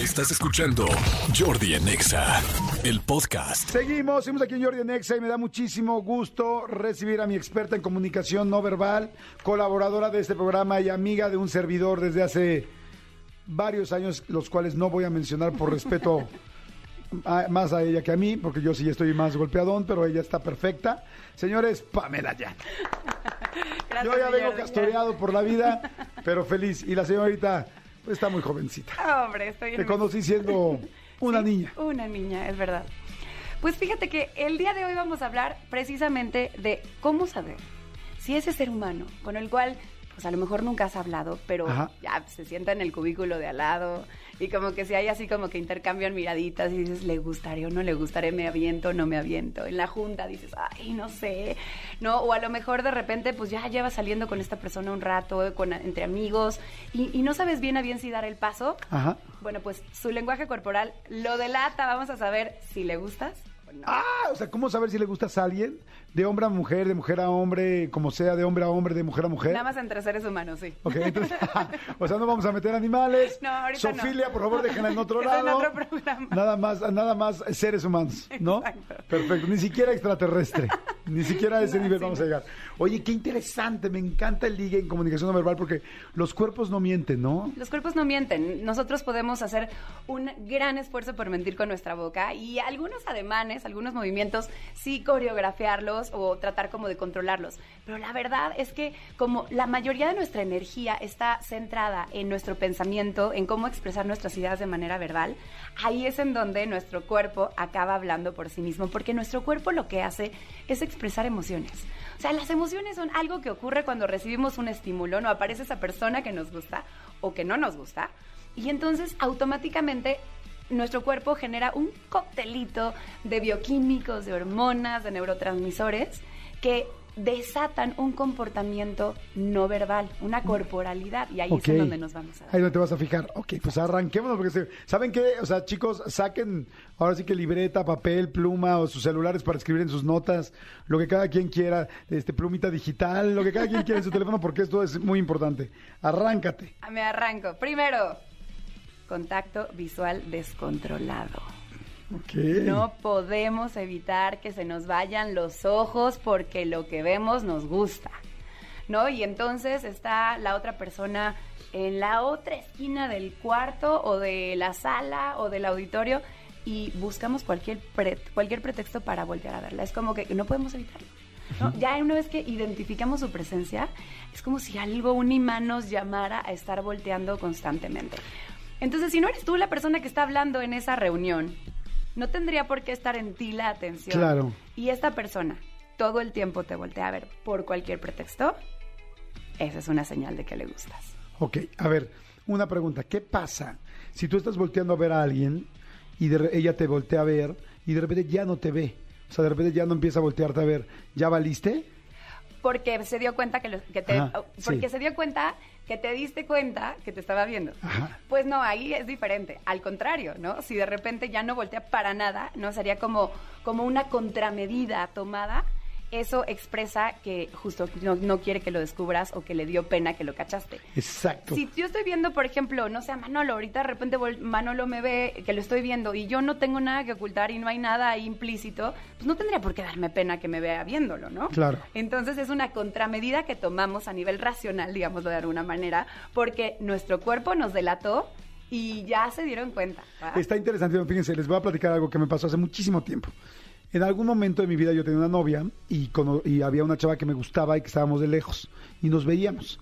Estás escuchando Jordi en Exa, el podcast. Seguimos, seguimos aquí en Jordi Nexa y me da muchísimo gusto recibir a mi experta en comunicación no verbal, colaboradora de este programa y amiga de un servidor desde hace varios años, los cuales no voy a mencionar por respeto a- más a ella que a mí, porque yo sí estoy más golpeadón, pero ella está perfecta. Señores, Pamela ya. Gracias, Yo ya vengo castoreado por la vida, pero feliz. Y la señorita pues, está muy jovencita. Ah, Hombre, estoy Te conocí siendo una Sí, niña. Una niña, es verdad. Pues fíjate que el día de hoy vamos a hablar precisamente de cómo saber si ese ser humano con el cual pues a lo mejor nunca has hablado, pero Ajá. ya se sienta en el cubículo de al lado y como que si hay así como que intercambian miraditas y dices, ¿le gustaré o no le gustaré? ¿Me aviento o no me aviento? En la junta dices, ay, no sé, ¿no? O a lo mejor de repente pues ya llevas saliendo con esta persona un rato, con, entre amigos y, y no sabes bien a bien si dar el paso Ajá. bueno, pues su lenguaje corporal lo delata. Vamos a saber si le gustas o no. Ah, o sea, ¿cómo saber si le gustas a alguien? De hombre a mujer, de mujer a hombre, como sea, de hombre a hombre, de mujer a mujer. Nada más entre seres humanos, sí. Ok, entonces, o sea, no vamos a meter animales. No, ahorita no. Sofilia, por favor, déjenla en otro En lado. otro programa. Nada más, nada más seres humanos, ¿no? Exacto. Perfecto, ni siquiera extraterrestre, ni siquiera a ese No, nivel sí, vamos a llegar. Oye, qué interesante, me encanta el ligue en comunicación no verbal porque los cuerpos no mienten, ¿no? Los cuerpos no mienten. Nosotros podemos hacer un gran esfuerzo por mentir con nuestra boca y algunos ademanes, algunos movimientos, sí coreografiarlos o tratar como de controlarlos. Pero la verdad es que como la mayoría de nuestra energía está centrada en nuestro pensamiento, en cómo expresar nuestras ideas de manera verbal, ahí es en donde nuestro cuerpo acaba hablando por sí mismo, porque nuestro cuerpo lo que hace es expresar emociones. O sea, las emociones son algo que ocurre cuando recibimos un estímulo, no aparece esa persona que nos gusta o que no nos gusta, y entonces automáticamente nuestro cuerpo genera un coctelito de bioquímicos, de hormonas, de neurotransmisores que desatan un comportamiento no verbal, una corporalidad, y ahí es en donde nos vamos a dar. Ahí donde te vas a fijar. Ok, pues arranquémonos porque se- ¿saben qué? O sea, chicos, saquen ahora sí que libreta, papel, pluma o sus celulares para escribir en sus notas lo que cada quien quiera, este plumita digital, lo que cada quien quiera en su teléfono porque esto es muy importante. Arráncate. Ah, Me arranco. Primero, contacto visual descontrolado. No podemos evitar que se nos vayan los ojos porque lo que vemos nos gusta, ¿no? Y entonces está la otra persona en la otra esquina del cuarto o de la sala o del auditorio y buscamos cualquier, pre- cualquier pretexto para voltear a verla. Es como que no podemos evitarlo. ¿no? Ya una vez que identificamos su presencia, es como si algo, un imán nos llamara a estar volteando constantemente. Entonces, si no eres tú la persona que está hablando en esa reunión, no tendría por qué estar en ti la atención. Claro. Y esta persona todo el tiempo te voltea a ver por cualquier pretexto, esa es una señal de que le gustas. Ok, a ver, una pregunta. ¿Qué pasa si tú estás volteando a ver a alguien y de ella te voltea a ver y de repente ya no te ve? O sea, de repente ya no empieza a voltearte a ver. ¿Ya valiste? Porque se dio cuenta que, lo- que te, Ajá, porque sí. se dio cuenta que te diste cuenta que te estaba viendo. Ajá. Pues no, ahí es diferente. Al contrario, ¿no? Si de repente ya no voltea para nada, ¿no? Sería como, como una contramedida tomada. Eso expresa que justo no, no quiere que lo descubras o que le dio pena que lo cachaste. Exacto. Si yo estoy viendo, por ejemplo, no sé, a Manolo, ahorita de repente Manolo me ve que lo estoy viendo y yo no tengo nada que ocultar y no hay nada ahí implícito, pues no tendría por qué darme pena que me vea viéndolo, ¿no? Claro. Entonces es una contramedida que tomamos a nivel racional, digámoslo de alguna manera, porque nuestro cuerpo nos delató y ya se dieron cuenta. Está interesante, fíjense, les voy a platicar algo que me pasó hace muchísimo tiempo. En algún momento de mi vida yo tenía una novia y, y había una chava que me gustaba y que estábamos de lejos y nos veíamos.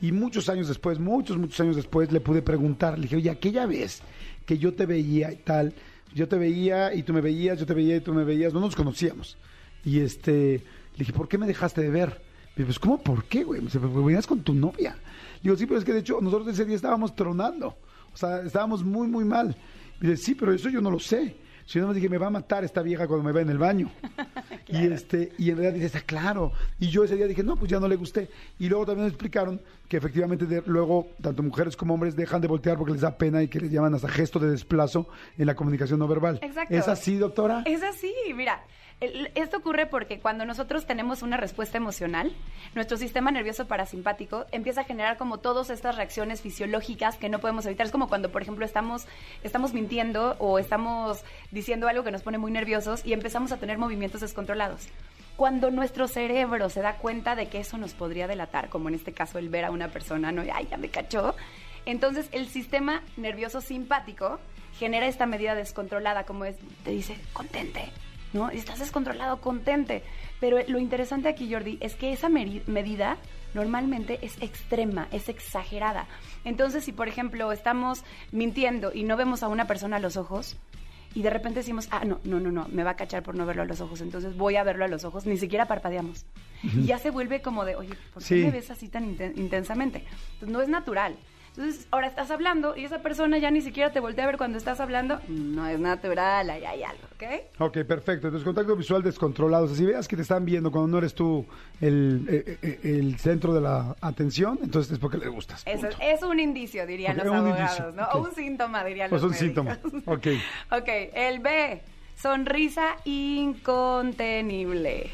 Y muchos años después, muchos, muchos años después, le pude preguntar, le dije, oye, aquella vez que yo te veía y tal, yo te veía y tú me veías, yo te veía y tú me veías, no nos conocíamos. Y este, le dije, ¿por qué me dejaste de ver? Y pues, ¿cómo por qué, güey? Me dice, "Pues, venías con tu novia. Digo, sí, pero es que de hecho nosotros ese día estábamos tronando. O sea, estábamos muy, muy mal. Y dice, sí, pero eso yo no lo sé. Si no me dije, me va a matar esta vieja cuando me vea en el baño. Y este, y en realidad dice, está claro. Y yo ese día dije, no, pues ya no le gusté. Y luego también me explicaron que efectivamente de- luego tanto mujeres como hombres dejan de voltear porque les da pena y que les llaman hasta gesto de desplazo en la comunicación no verbal. Exacto. ¿Es así, doctora? Es así, mira. Esto ocurre porque cuando nosotros tenemos una respuesta emocional, nuestro sistema nervioso parasimpático empieza a generar como todas estas reacciones fisiológicas que no podemos evitar. Es como cuando, por ejemplo, estamos, estamos mintiendo o estamos diciendo algo que nos pone muy nerviosos y empezamos a tener movimientos descontrolados. Cuando nuestro cerebro se da cuenta de que eso nos podría delatar, como en este caso el ver a una persona, ¿no? Ay, ya me cachó. Entonces el sistema nervioso simpático genera esta medida descontrolada, como es, te dice, contente, ¿no? Estás descontrolado, contente. Pero lo interesante aquí, Jordi, es que esa medida normalmente es extrema, es exagerada. Entonces, si por ejemplo estamos mintiendo y no vemos a una persona a los ojos, y de repente decimos, ah, no, no, no, no, me va a cachar por no verlo a los ojos, entonces voy a verlo a los ojos, ni siquiera parpadeamos. Y ya se vuelve como de, oye, ¿por qué Sí. me ves así tan inten- intensamente? Entonces no es natural. Entonces, ahora estás hablando y esa persona ya ni siquiera te voltea a ver cuando estás hablando. No es natural, ahí hay algo, ¿ok? Ok, perfecto. Entonces, contacto visual descontrolado. O sea, si veas que te están viendo cuando no eres tú el, eh, eh, el centro de la atención, entonces es porque le gustas. Eso es un indicio, dirían Ok, los abogados, indicio, ¿no? O un síntoma, dirían Pues los un síntoma. Ok. ok, el B, sonrisa incontenible.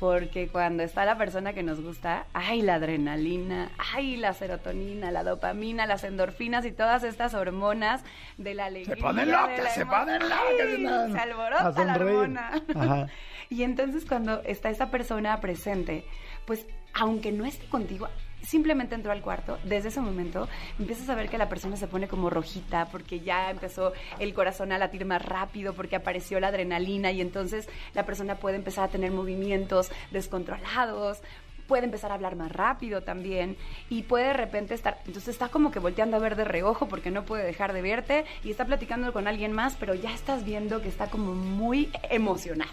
Porque cuando está la persona que nos gusta, ay, la adrenalina, ay, la serotonina, la dopamina, las endorfinas y todas estas hormonas de la alegría. ponen de locas, se ponen locas. Se alborota la hormona. Ajá. Y entonces cuando está esa persona presente, pues aunque no esté contigo, simplemente entró al cuarto, desde ese momento empiezas a ver que la persona se pone como rojita porque ya empezó el corazón a latir más rápido, porque apareció la adrenalina y entonces la persona puede empezar a tener movimientos descontrolados, puede empezar a hablar más rápido también y puede de repente estar, entonces está como que volteando a ver de reojo porque no puede dejar de verte y está platicando con alguien más, pero ya estás viendo que está como muy emocionado.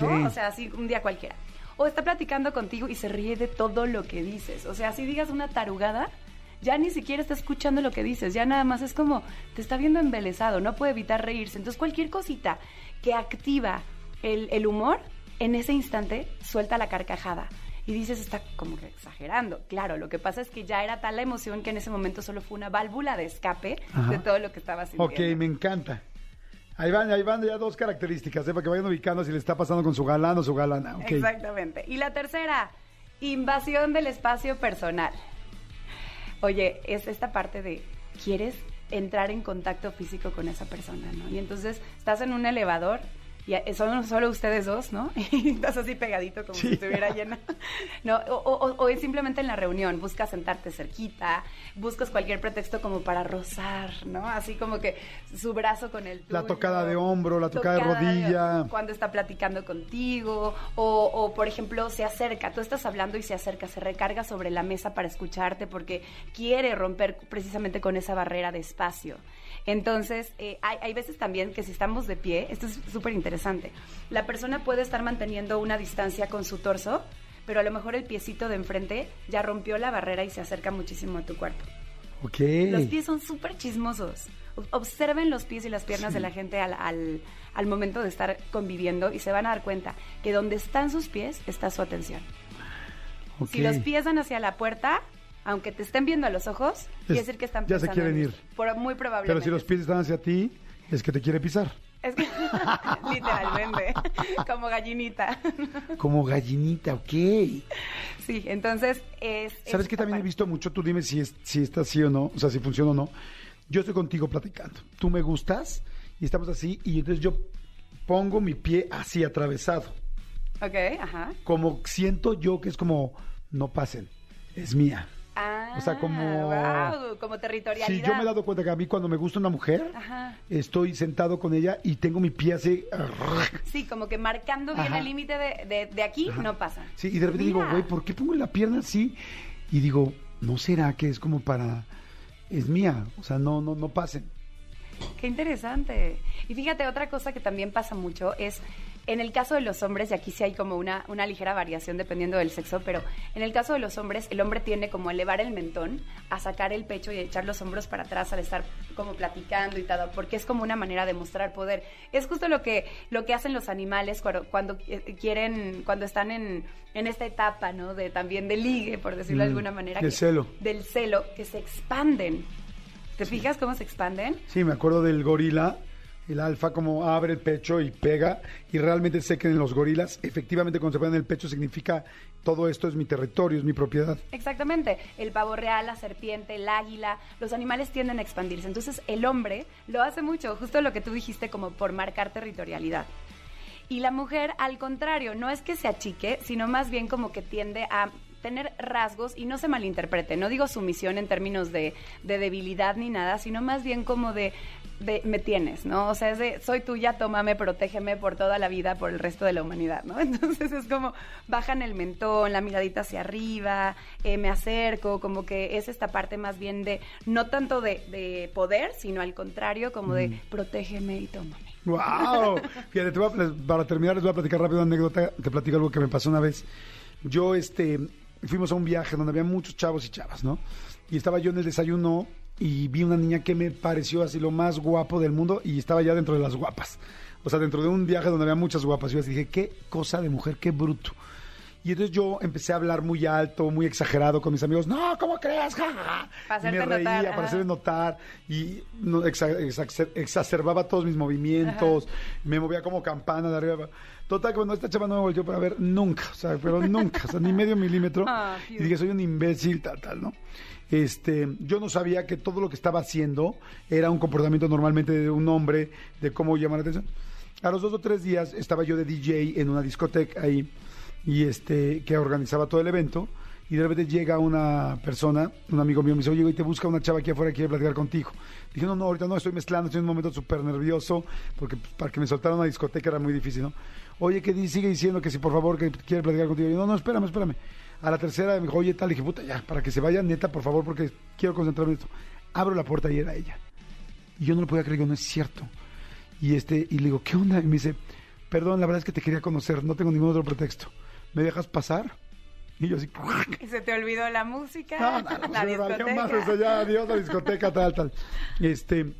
¿no? O sea, así un día cualquiera. O está platicando contigo y se ríe de todo lo que dices. O sea, si digas una tarugada, ya ni siquiera está escuchando lo que dices, ya nada más es como te está viendo embelesado, no puede evitar reírse. Entonces cualquier cosita que activa el, el humor, en ese instante suelta la carcajada. Y dices, está como que exagerando. Claro, lo que pasa es que ya era tal la emoción que en ese momento solo fue una válvula de escape Ajá. de todo lo que estaba sintiendo. Ok, me encanta. Ahí van, ahí van ya dos características, ¿eh? para que vayan ubicando si le está pasando con su galán o su galana. Exactamente. Y la tercera, invasión del espacio personal. Oye, es esta parte de, ¿quieres entrar en contacto físico con esa persona, no? Y entonces estás en un elevador y son solo ustedes dos, ¿no? Y estás así pegadito como Sí. si estuviera llena. No, o, o- o es simplemente en la reunión, buscas sentarte cerquita, buscas cualquier pretexto como para rozar, ¿no? Así como que su brazo con el La tuyo. tocada de hombro, la tocada de rodilla. Cuando está platicando contigo, o, o, por ejemplo se acerca, tú estás hablando y se acerca, se recarga sobre la mesa para escucharte porque quiere romper precisamente con esa barrera de espacio. Entonces, eh, hay, hay veces también que si estamos de pie, esto es súper interesante, la persona puede estar manteniendo una distancia con su torso, pero a lo mejor el piecito de enfrente ya rompió la barrera y se acerca muchísimo a tu cuerpo. Ok. Los pies son súper chismosos. Observen los pies y las piernas de la gente al, al- al momento de estar conviviendo y se van a dar cuenta que donde están sus pies está su atención. Si los pies dan hacia la puerta, aunque te estén viendo a los ojos, quiere decir que están ya se pensando quieren en ir. Por- muy probablemente. Pero si los pies están hacia ti, es que te quiere pisar. Es que, literalmente, como gallinita. Como gallinita, ok. Sí, entonces es... ¿Sabes es que también he visto mucho? Tú dime si, es, si está así o no, o sea, si funciona o no. Yo estoy contigo platicando. Tú me gustas y estamos así y entonces yo pongo mi pie así atravesado. Ok, ajá. Como siento yo que es como, no pasen, es mía. O sea, como- guau, como territorialidad. Sí, yo me he dado cuenta que a mí cuando me gusta una mujer, Ajá. estoy sentado con ella y tengo mi pie así. Sí, como que marcando bien Ajá. el límite de, de- de aquí, Ajá. no pasa. Sí, y de repente digo, güey, ¿por qué pongo la pierna así? Y digo, ¿no será que es como para... Es mía, o sea, no, no, no pasen. Qué interesante. Y fíjate, otra cosa que también pasa mucho es, en el caso de los hombres, y aquí sí hay como una, una ligera variación dependiendo del sexo, pero en el caso de los hombres, el hombre tiende como a elevar el mentón, a sacar el pecho y a echar los hombros para atrás al estar como platicando y todo, porque es como una manera de mostrar poder. Es justo lo que, lo que hacen los animales cuando, cuando eh, quieren, cuando están en, en esta etapa, ¿no? De también de ligue, por decirlo de Mm, alguna manera. de que- celo. Del celo, que se expanden. ¿Te fijas cómo se expanden? Sí, me acuerdo del gorila, el alfa como abre el pecho y pega y realmente sé que en los gorilas efectivamente cuando se ponen el pecho significa todo esto es mi territorio, es mi propiedad. Exactamente. El pavo real, la serpiente, el águila, los animales tienden a expandirse. Entonces el hombre lo hace mucho, justo lo que tú dijiste, como por marcar territorialidad. Y la mujer, al contrario, no es que se achique, sino más bien como que tiende a tener rasgos y no se malinterprete. No digo sumisión en términos de, de debilidad ni nada, sino más bien como de, de me tienes, ¿no? O sea, es de soy tuya, tómame, protégeme por toda la vida, por el resto de la humanidad, ¿no? Entonces es como bajan el mentón, la miradita hacia arriba, eh, me acerco, como que es esta parte más bien de, no tanto de, de poder, sino al contrario, como de protégeme y tómame. ¡Wow! Fíjate, te voy a- para terminar les voy a platicar rápido una anécdota, te platico algo que me pasó una vez. Yo, este, fuimos a un viaje donde había muchos chavos y chavas, ¿no? Y estaba yo en el desayuno y vi una niña que me pareció así lo más guapo del mundo y estaba ya dentro de las guapas. O sea, dentro de un viaje donde había muchas guapas. Y yo así dije, qué cosa de mujer, qué bruto. Y entonces yo empecé a hablar muy alto, muy exagerado con mis amigos. No, ¿cómo crees? Ja, ja, ja". Para me reía, notar, para ajá. hacerme notar. Y no, exa- exa- exacerbaba todos mis movimientos. Me movía como campana de arriba. Total, cuando esta chava no me volteó para ver nunca. O sea, pero nunca. O sea, ni medio milímetro. Ah, y dije, soy un imbécil, tal, tal, ¿no? Este, yo no sabía que todo lo que estaba haciendo era un comportamiento normalmente de un hombre, de cómo llamar la atención. A los dos o tres días estaba yo de DJ en una discoteca ahí y este que organizaba todo el evento y de repente llega una persona, un amigo mío, me dice, oye, güey, te busca una chava aquí afuera que quiere platicar contigo. Dije, no, no, ahorita no, estoy mezclando, estoy en un momento súper nervioso, porque para que me soltara una discoteca era muy difícil, ¿no? Oye, que sigue diciendo que si por favor que quiere platicar contigo. Y yo, no, no, espérame, espérame. A la tercera me dijo, oye, tal, le dije, puta, ya, para que se vaya, neta, por favor, porque quiero concentrarme en esto. Abro la puerta y era ella. Y yo no lo podía creer, no es cierto. Y este, y le digo, ¿qué onda? Y me dice, perdón, la verdad es que te quería conocer, no tengo ningún otro pretexto. ¿Me dejas pasar? Y yo así, Y se te olvidó la música, no, no, no, la discoteca. más, adiós, la discoteca, tal, tal. Este,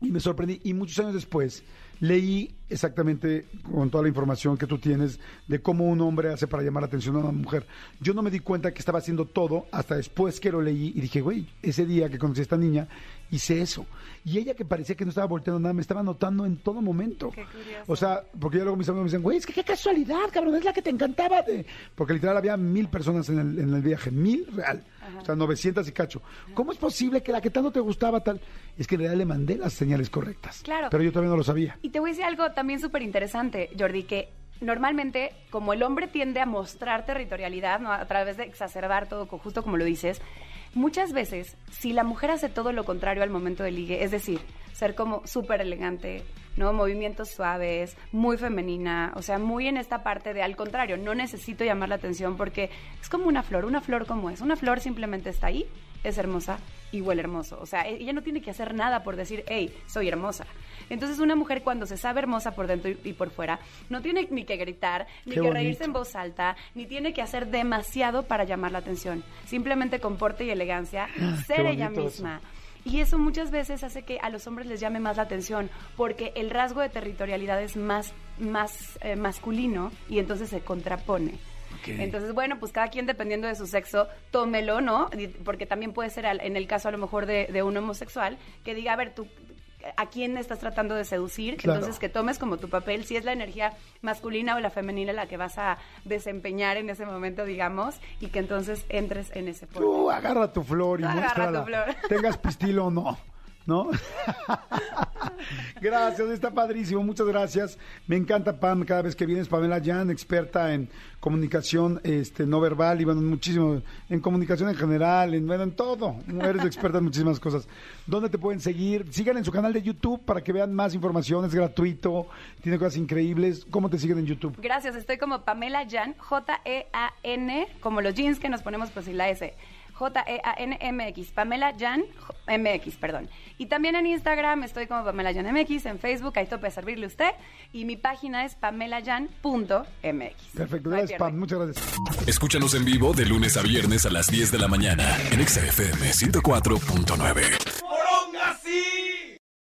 y me sorprendí. Y muchos años después leí exactamente con toda la información que tú tienes de cómo un hombre hace para llamar la atención a una mujer. Yo no me di cuenta que estaba haciendo todo hasta después que lo leí y dije, güey, ese día que conocí a esta niña, hice eso. Y ella que parecía que no estaba volteando nada, me estaba notando en todo momento. Qué curioso. O sea, porque ya luego mis amigos me dicen, güey, es que qué casualidad, cabrón, es la que te encantaba. de-". Porque literal había mil personas en el, en el viaje, mil real. O sea, 900 y cacho. ¿Cómo es posible que la que tanto te gustaba tal? Es que en realidad le mandé las señales correctas. Claro. Pero yo todavía no lo sabía. Y te voy a decir algo también súper interesante, Jordi, que normalmente, como el hombre tiende a mostrar territorialidad, ¿no? a través de exacerbar todo, justo como lo dices, muchas veces, si la mujer hace todo lo contrario al momento del ligue, es decir, ser como súper elegante, ¿no? Movimientos suaves, muy femenina, o sea, muy en esta parte de al contrario, no necesito llamar la atención porque es como una flor, una flor como es, una flor simplemente está ahí, es hermosa y huele hermoso, o sea, ella no tiene que hacer nada por decir, hey, soy hermosa. Entonces una mujer cuando se sabe hermosa por dentro y, por fuera, no tiene ni que gritar, ni Qué que reírse en voz alta, ni tiene que hacer demasiado para llamar la atención. Simplemente con porte y elegancia, ser ella eso. misma. Y eso muchas veces hace que a los hombres les llame más la atención, porque el rasgo de territorialidad es más, más eh, masculino y entonces se contrapone. Entonces, bueno, pues cada quien dependiendo de su sexo, tómelo, ¿no? Porque también puede ser en el caso a lo mejor de, de un homosexual que diga, a ver, tú, ¿a quién estás tratando de seducir? Claro. Entonces que tomes como tu papel, si es la energía masculina o la femenina la que vas a desempeñar en ese momento, digamos, y que entonces entres en ese porte. Tú agarra tu flor y Tú agarra tu flor. Tengas pistilo o no. ¿No? gracias, está padrísimo, muchas gracias. Me encanta Pam, cada vez que vienes, Pamela Jan, experta en comunicación este, no verbal y bueno, muchísimo, en comunicación en general, en, bueno, en todo. Eres experta en muchísimas cosas. ¿Dónde te pueden seguir? Sigan en su canal de YouTube para que vean más información, es gratuito, tiene cosas increíbles. ¿Cómo te siguen en YouTube? Gracias, estoy como Pamela Jan, J-E-A-N, como los jeans que nos ponemos pues y la S. J-E-A-N-M-X, Pamela Jan MX, perdón. Y también en Instagram estoy como Pamela Jan MX, en Facebook, ahí tope a servirle usted. Y mi página es pamelajan.mx. Perfecto, No gracias. Pam. Muchas gracias. Escúchanos en vivo de lunes a viernes a las 10 de la mañana en Exa FM 104.9.